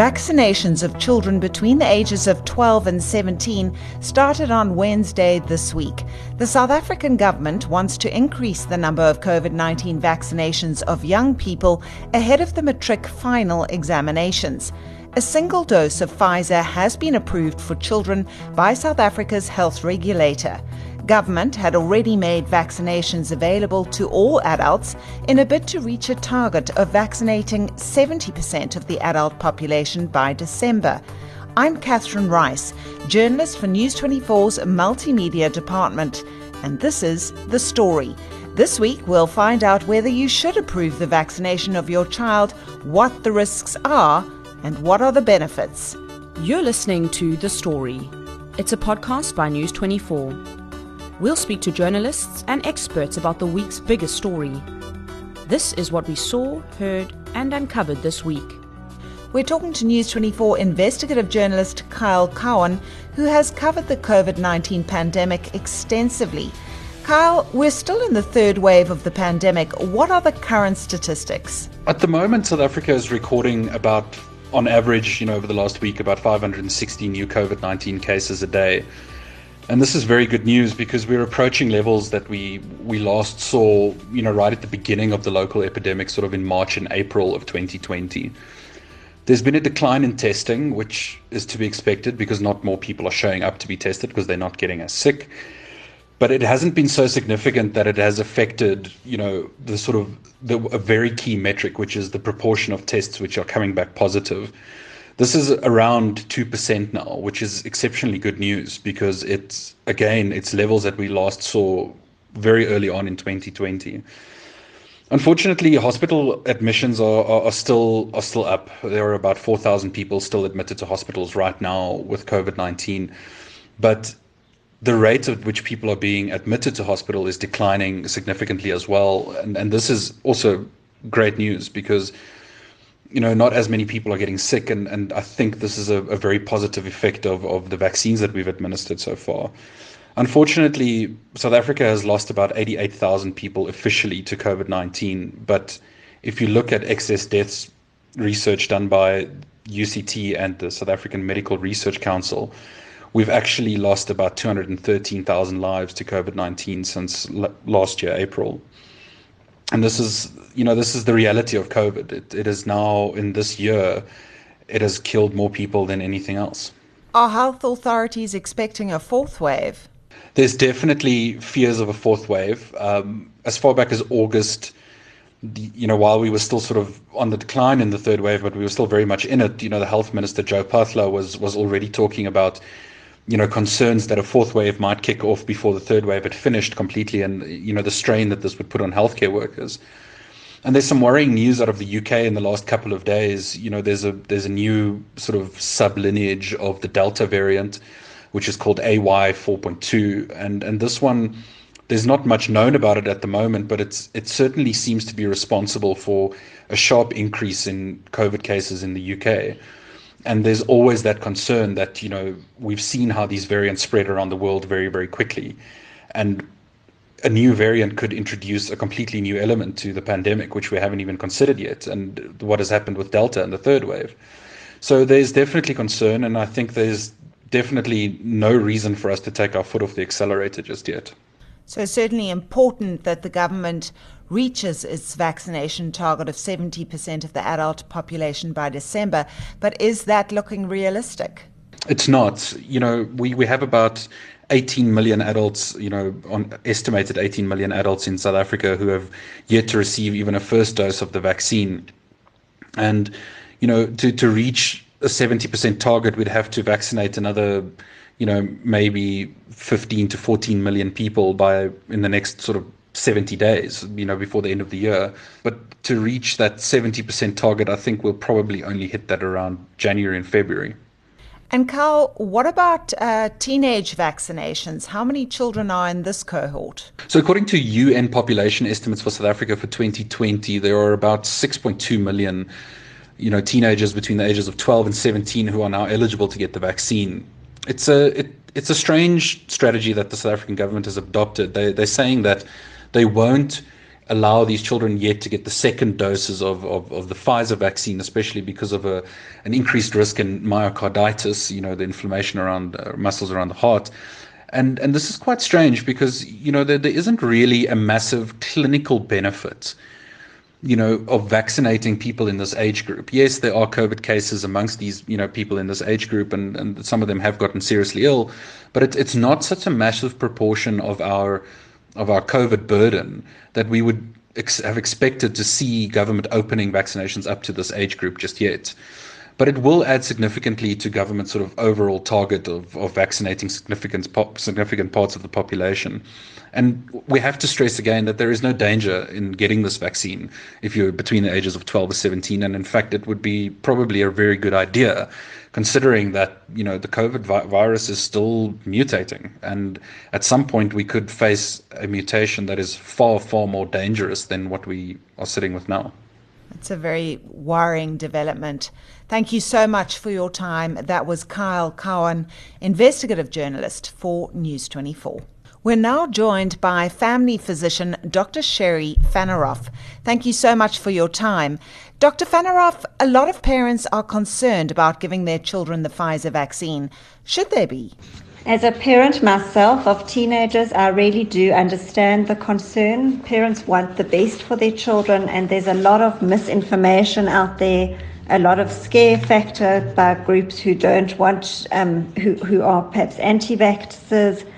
Vaccinations of children between the ages of 12 and 17 started on Wednesday this week. The South African government wants to increase the number of COVID 19 vaccinations of young people ahead of the matric final examinations. A single dose of Pfizer has been approved for children by South Africa's health regulator. Government had already made vaccinations available to all adults in a bid to reach a target of vaccinating 70% of the adult population by December. I'm Catherine Rice, journalist for News 24's multimedia department, and this is The Story. This week, we'll find out whether you should approve the vaccination of your child, what the risks are, and what are the benefits. You're listening to The Story. It's a podcast by News 24. We'll speak to journalists and experts about the week's biggest story. This is what we saw, heard, and uncovered this week. We're talking to News 24 investigative journalist Kyle Cowan, who has covered the COVID 19 pandemic extensively. Kyle, we're still in the third wave of the pandemic. What are the current statistics? At the moment, South Africa is recording about, on average, you know, over the last week, about 560 new COVID 19 cases a day. And this is very good news because we're approaching levels that we we last saw, you know, right at the beginning of the local epidemic, sort of in March and April of 2020. There's been a decline in testing, which is to be expected because not more people are showing up to be tested because they're not getting as sick. But it hasn't been so significant that it has affected, you know, the sort of the, a very key metric, which is the proportion of tests which are coming back positive. This is around 2% now, which is exceptionally good news because it's, again, it's levels that we last saw very early on in 2020. Unfortunately, hospital admissions are, are, are, still are still up. There are about 4,000 people still admitted to hospitals right now with COVID 19. But the rate at which people are being admitted to hospital is declining significantly as well. And, and this is also great news because you know, not as many people are getting sick, and, and I think this is a, a very positive effect of, of the vaccines that we've administered so far. Unfortunately, South Africa has lost about 88,000 people officially to COVID 19. But if you look at excess deaths research done by UCT and the South African Medical Research Council, we've actually lost about 213,000 lives to COVID 19 since l- last year, April and this is you know this is the reality of covid. It, it is now in this year it has killed more people than anything else. Are health authorities expecting a fourth wave? There's definitely fears of a fourth wave. Um, as far back as august you know while we were still sort of on the decline in the third wave but we were still very much in it you know the health minister joe phaahla was was already talking about you know, concerns that a fourth wave might kick off before the third wave had finished completely, and you know the strain that this would put on healthcare workers. And there's some worrying news out of the UK in the last couple of days. You know, there's a there's a new sort of sub lineage of the Delta variant, which is called AY 4.2, and and this one. There's not much known about it at the moment, but it's it certainly seems to be responsible for a sharp increase in COVID cases in the UK and there's always that concern that you know we've seen how these variants spread around the world very very quickly. And a new variant could introduce a completely new element to the pandemic which we haven't even considered yet and what has happened with delta and the third wave. So there's definitely concern and i think there's definitely no reason for us to take our foot off the accelerator just yet. So it's certainly important that the government reaches its vaccination target of 70% of the adult population by December. But is that looking realistic? It's not. You know, we, we have about 18 million adults, you know, on estimated 18 million adults in South Africa who have yet to receive even a first dose of the vaccine. And, you know, to, to reach a 70% target, we'd have to vaccinate another you know, maybe 15 to 14 million people by in the next sort of 70 days, you know, before the end of the year. But to reach that 70% target, I think we'll probably only hit that around January and February. And Carl, what about uh, teenage vaccinations? How many children are in this cohort? So, according to UN population estimates for South Africa for 2020, there are about 6.2 million, you know, teenagers between the ages of 12 and 17 who are now eligible to get the vaccine it's a it, it's a strange strategy that the South African government has adopted. They they're saying that they won't allow these children yet to get the second doses of, of, of the Pfizer vaccine, especially because of a, an increased risk in myocarditis, you know, the inflammation around uh, muscles around the heart. And, and this is quite strange because, you know, there, there isn't really a massive clinical benefit you know, of vaccinating people in this age group. Yes, there are COVID cases amongst these, you know, people in this age group, and, and some of them have gotten seriously ill, but it, it's not such a massive proportion of our of our COVID burden that we would ex- have expected to see government opening vaccinations up to this age group just yet but it will add significantly to government's sort of overall target of, of vaccinating significant, pop, significant parts of the population. And we have to stress again that there is no danger in getting this vaccine if you're between the ages of 12 or 17. And in fact, it would be probably a very good idea considering that, you know, the COVID vi- virus is still mutating. And at some point, we could face a mutation that is far, far more dangerous than what we are sitting with now. It's a very worrying development. Thank you so much for your time. That was Kyle Cowan, investigative journalist for News 24. We're now joined by family physician Dr. Sherry Fanaroff. Thank you so much for your time. Dr. Fanaroff, a lot of parents are concerned about giving their children the Pfizer vaccine. Should they be? As a parent myself of teenagers, I really do understand the concern. Parents want the best for their children, and there's a lot of misinformation out there, a lot of scare factor by groups who don't want, um, who, who are perhaps anti vaxxers.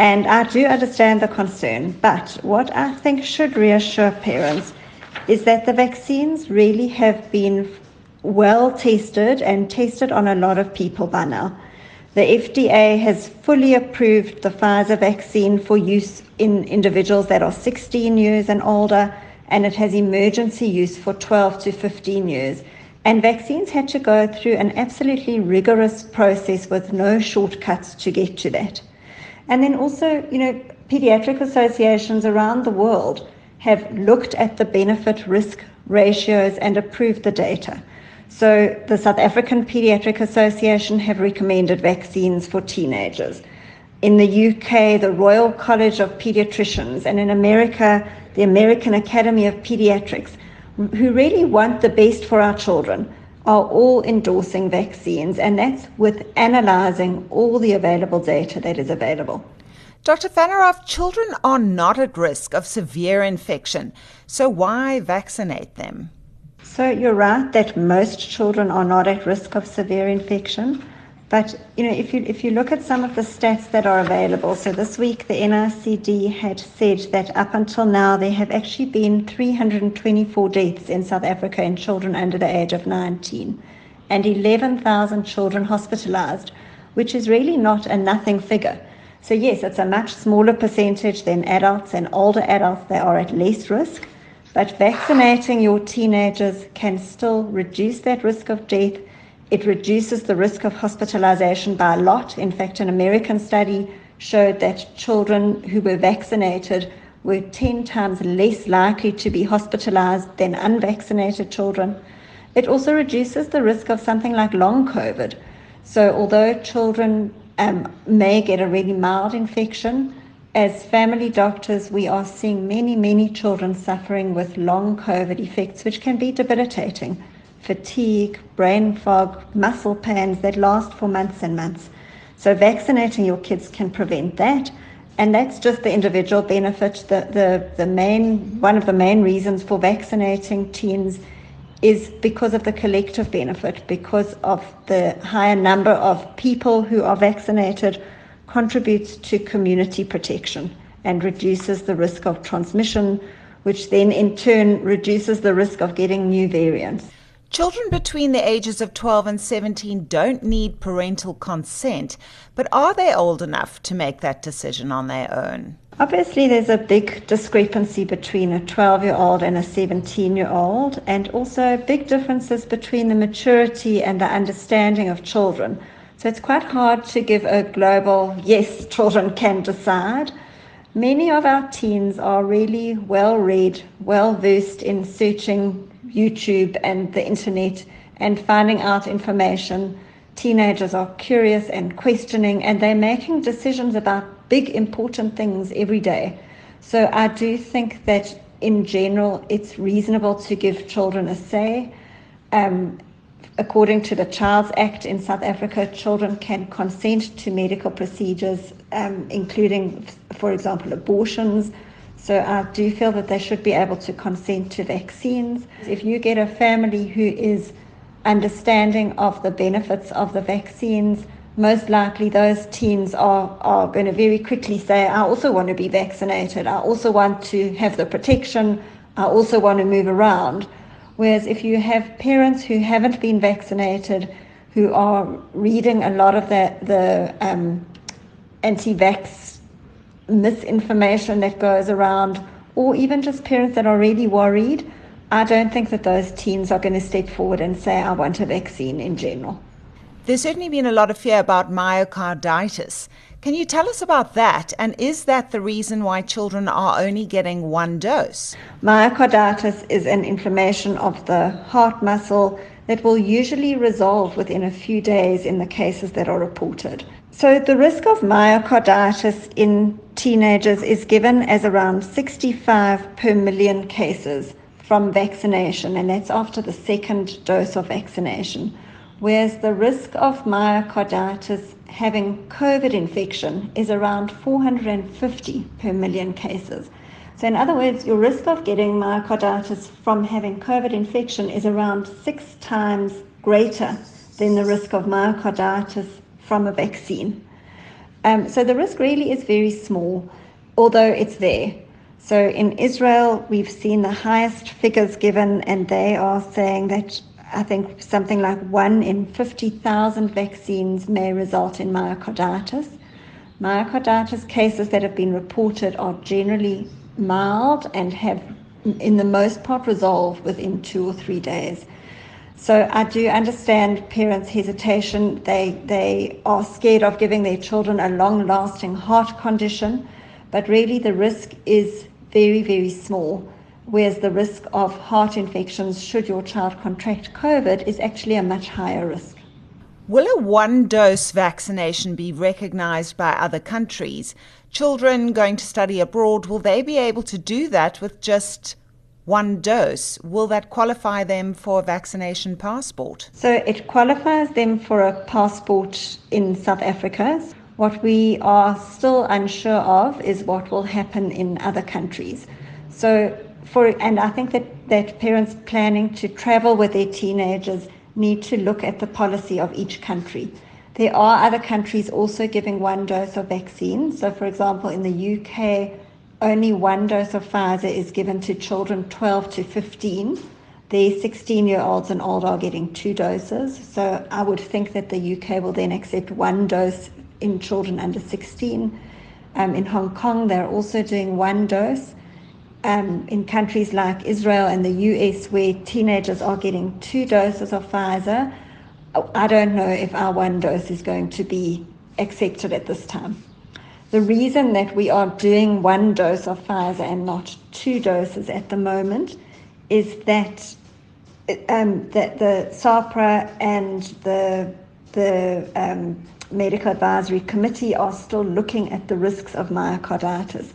And I do understand the concern, but what I think should reassure parents is that the vaccines really have been well tested and tested on a lot of people by now. The FDA has fully approved the Pfizer vaccine for use in individuals that are 16 years and older, and it has emergency use for 12 to 15 years. And vaccines had to go through an absolutely rigorous process with no shortcuts to get to that. And then also, you know, pediatric associations around the world have looked at the benefit risk ratios and approved the data. So the South African Pediatric Association have recommended vaccines for teenagers. In the UK, the Royal College of Pediatricians, and in America, the American Academy of Pediatrics, who really want the best for our children, are all endorsing vaccines, and that's with analysing all the available data that is available. Dr. Fanaroff, children are not at risk of severe infection, so why vaccinate them? So you're right that most children are not at risk of severe infection. But you know, if you if you look at some of the stats that are available, so this week the NICD had said that up until now there have actually been 324 deaths in South Africa in children under the age of 19, and 11,000 children hospitalised, which is really not a nothing figure. So yes, it's a much smaller percentage than adults and older adults. They are at less risk, but vaccinating your teenagers can still reduce that risk of death. It reduces the risk of hospitalization by a lot. In fact, an American study showed that children who were vaccinated were 10 times less likely to be hospitalized than unvaccinated children. It also reduces the risk of something like long COVID. So, although children um, may get a really mild infection, as family doctors, we are seeing many, many children suffering with long COVID effects, which can be debilitating fatigue, brain fog, muscle pains that last for months and months. So, vaccinating your kids can prevent that. And that's just the individual benefit. The, the, the main, one of the main reasons for vaccinating teens is because of the collective benefit, because of the higher number of people who are vaccinated contributes to community protection and reduces the risk of transmission, which then in turn reduces the risk of getting new variants. Children between the ages of 12 and 17 don't need parental consent, but are they old enough to make that decision on their own? Obviously, there's a big discrepancy between a 12 year old and a 17 year old, and also big differences between the maturity and the understanding of children. So it's quite hard to give a global yes, children can decide. Many of our teens are really well read, well versed in searching YouTube and the internet and finding out information. Teenagers are curious and questioning, and they're making decisions about big, important things every day. So I do think that in general, it's reasonable to give children a say. Um, according to the Child's Act in South Africa, children can consent to medical procedures, um, including, for example, abortions. So I do feel that they should be able to consent to vaccines. If you get a family who is understanding of the benefits of the vaccines, most likely those teens are, are going to very quickly say, I also want to be vaccinated. I also want to have the protection. I also want to move around. Whereas if you have parents who haven't been vaccinated, who are reading a lot of the, the um, anti vax misinformation that goes around, or even just parents that are really worried, I don't think that those teens are going to step forward and say, I want a vaccine in general. There's certainly been a lot of fear about myocarditis. Can you tell us about that? And is that the reason why children are only getting one dose? Myocarditis is an inflammation of the heart muscle that will usually resolve within a few days in the cases that are reported. So, the risk of myocarditis in teenagers is given as around 65 per million cases from vaccination, and that's after the second dose of vaccination whereas the risk of myocarditis having COVID infection is around 450 per million cases. So, in other words, your risk of getting myocarditis from having COVID infection is around six times greater than the risk of myocarditis from a vaccine. Um, so, the risk really is very small, although it's there. So, in Israel, we've seen the highest figures given, and they are saying that I think something like one in 50,000 vaccines may result in myocarditis. Myocarditis cases that have been reported are generally mild and have, in the most part, resolved within two or three days. So I do understand parents' hesitation. They, they are scared of giving their children a long lasting heart condition, but really the risk is very, very small whereas the risk of heart infections should your child contract COVID is actually a much higher risk. Will a one dose vaccination be recognized by other countries? Children going to study abroad, will they be able to do that with just one dose? Will that qualify them for a vaccination passport? So it qualifies them for a passport in South Africa. What we are still unsure of is what will happen in other countries. So for and I think that, that parents planning to travel with their teenagers need to look at the policy of each country. There are other countries also giving one dose of vaccine. So, for example, in the UK, only one dose of Pfizer is given to children 12 to 15. The 16 year olds and older are getting two doses. So, I would think that the UK will then accept one dose in children under 16. Um, in Hong Kong, they're also doing one dose um, in countries like Israel and the US, where teenagers are getting two doses of Pfizer, I don't know if our one dose is going to be accepted at this time. The reason that we are doing one dose of Pfizer and not two doses at the moment is that um, that the SAHPRA and the the um, medical advisory committee are still looking at the risks of myocarditis.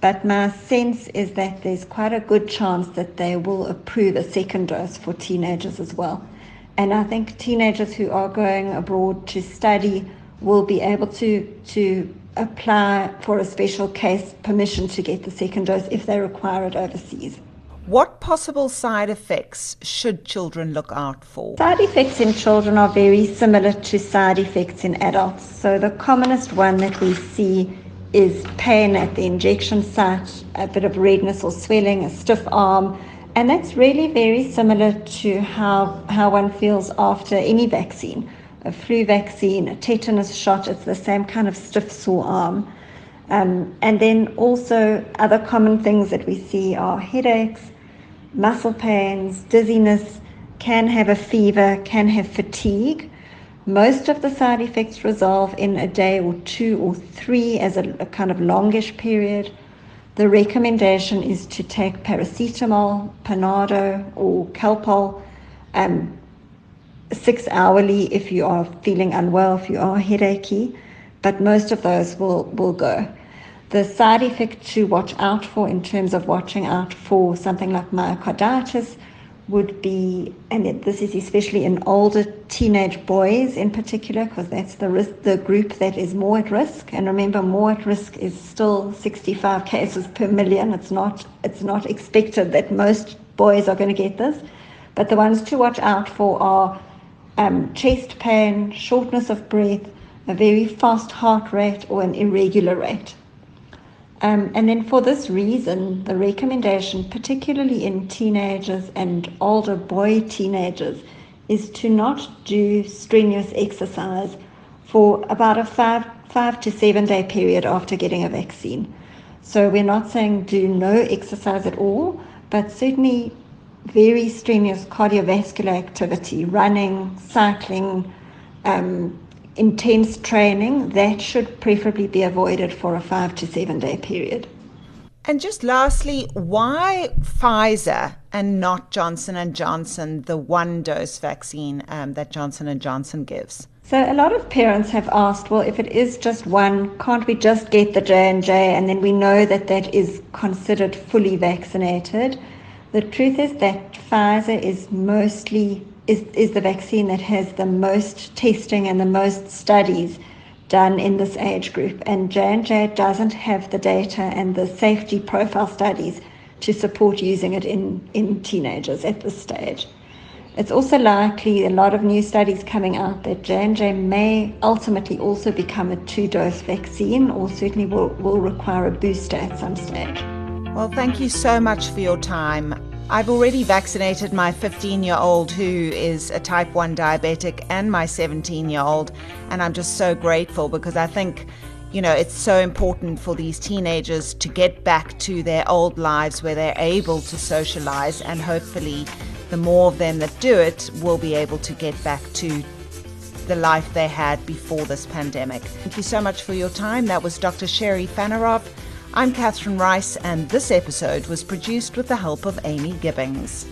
But my sense is that there's quite a good chance that they will approve a second dose for teenagers as well. And I think teenagers who are going abroad to study will be able to, to apply for a special case permission to get the second dose if they require it overseas. What possible side effects should children look out for? Side effects in children are very similar to side effects in adults. So, the commonest one that we see is pain at the injection site, a bit of redness or swelling, a stiff arm, and that's really very similar to how, how one feels after any vaccine. A flu vaccine, a tetanus shot, it's the same kind of stiff, sore arm. Um, and then also, other common things that we see are headaches, muscle pains, dizziness, can have a fever, can have fatigue. Most of the side effects resolve in a day or two or three as a, a kind of longish period. The recommendation is to take paracetamol, Panado, or Calpol um, six hourly if you are feeling unwell, if you are headachy, but most of those will, will go. The side effect to watch out for in terms of watching out for something like myocarditis would be, and this is especially in older teenage boys in particular, because that's the risk, the group that is more at risk. And remember, more at risk is still 65 cases per million. It's not, it's not expected that most boys are going to get this, but the ones to watch out for are um, chest pain, shortness of breath, a very fast heart rate, or an irregular rate. Um, and then for this reason, the recommendation, particularly in teenagers and older boy teenagers, is to not do strenuous exercise for about a five, five to seven day period after getting a vaccine. So we're not saying do no exercise at all, but certainly very strenuous cardiovascular activity, running, cycling, um, intense training, that should preferably be avoided for a five to seven day period. And just lastly, why Pfizer and not Johnson and Johnson, the one-dose vaccine um, that Johnson and Johnson gives? So a lot of parents have asked, well, if it is just one, can't we just get the J and J, and then we know that that is considered fully vaccinated? The truth is that Pfizer is mostly is, is the vaccine that has the most testing and the most studies done in this age group. And J&J doesn't have the data and the safety profile studies to support using it in, in teenagers at this stage. It's also likely a lot of new studies coming out that J&J may ultimately also become a two-dose vaccine or certainly will, will require a booster at some stage. Well, thank you so much for your time. I've already vaccinated my 15 year old who is a type 1 diabetic and my 17 year old, and I'm just so grateful because I think. You know, it's so important for these teenagers to get back to their old lives where they're able to socialize, and hopefully, the more of them that do it will be able to get back to the life they had before this pandemic. Thank you so much for your time. That was Dr. Sherry Fanaroff. I'm Catherine Rice, and this episode was produced with the help of Amy Gibbings.